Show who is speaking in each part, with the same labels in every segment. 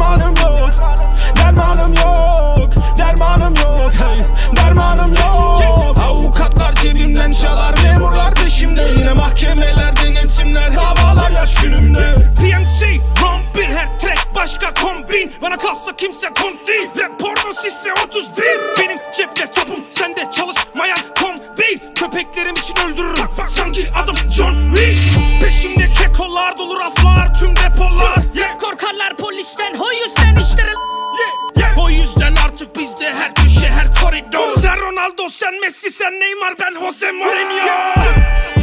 Speaker 1: Dermanım yok. Dermanım yok. Hey. Dermanım yok. Avukatlar cebimden çalar Memurlar peşimde Yine mahkemeler denetimler Davalar yaş günümde.
Speaker 2: PMC, rom bir her track başka kombin. Bana kalsa kimse kont değil. Rap porno sizse 31 Benim cepte topum sende çalışmayan kombi. Köpeklerim için öldürürüm. Sanki adım John Wick. Peşimde kekolar dolu raflar.
Speaker 3: Korkarlar polisten o yüzden işlerim
Speaker 2: O yüzden artık bizde her köşe her koridor Sen Ronaldo sen Messi sen Neymar ben Jose Mourinho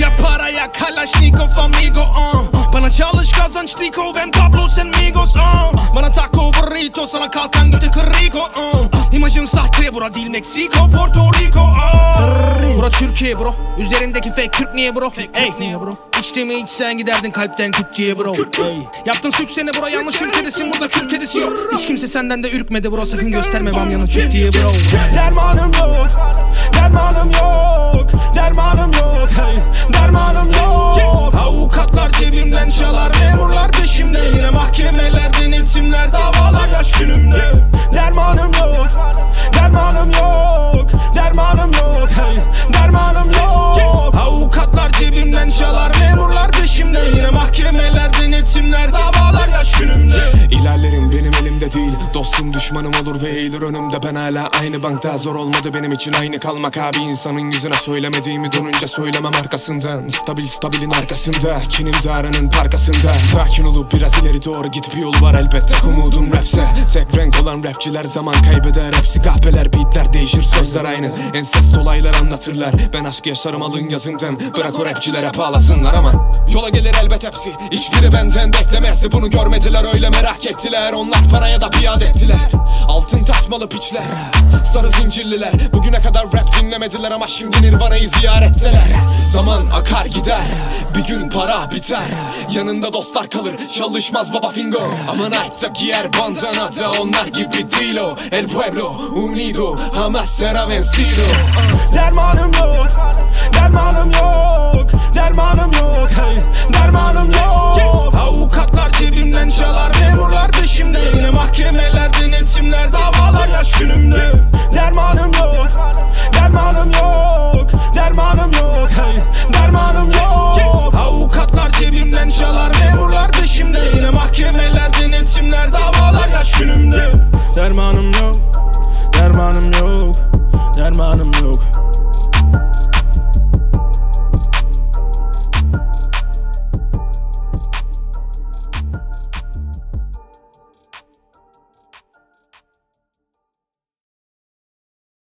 Speaker 2: Ya paraya Kalashnikov amigo uh. Bana çalış kazanç Tico ben Pablo sen Migos uh. Bana taco burrito sana kalkan götü kıriko uh. İmajın sahte bura değil Meksiko Porto Rico uh. Bura Türkiye bro Üzerindeki fake Türk niye bro Ey. niye bro İçtiğimi içsen giderdin kalpten Kürtçe'ye bro Ey. Yaptın süksene bro yanlış ülkedesin burada Kürt kedisi yok Hiç kimse senden de ürkmedi bro sakın gösterme bam yana Türk diye bro
Speaker 1: Dermanım yok Dermanım yok Dermanım yok hey. Dermanım
Speaker 4: düşmanım olur ve eğilir önümde. Ben hala aynı bankta. Zor olmadı benim için aynı kalmak abi. İnsanın yüzüne söylemediğimi dönünce söylemem arkasından. Stabil stabilin arkasında. Kinim aranın parkasında. Sakin olup biraz ileri doğru gidip yol var elbet Tek umudum rapse. Tek renk olan rapçiler zaman kaybeder. Hepsi kahpeler. Beatler değişir. Sözler aynı. Ensest olaylar anlatırlar. Ben aşk yaşarım alın yazımdan Bırak o rapçilere bağlasınlar ama. Yola gelir elbet hepsi. Hiçbiri benden beklemezdi. Bunu görmediler öyle merak ettiler. Onlar paraya da biat ettiler Altın tasmalı piçler Sarı zincirliler. Bugüne kadar rap dinlemediler ama şimdi Nirvana'yı ziyaretteler Zaman akar gider Bir gün para biter. Yanında dostlar kalır Çalışmaz baba fingo. Ama Nike'da giyer bandana da onlar gibi değil o. El pueblo unido Jamás será vencido.
Speaker 1: Dermanım yok Dermanım yok Dermanım yok. Hey. Dermanım yok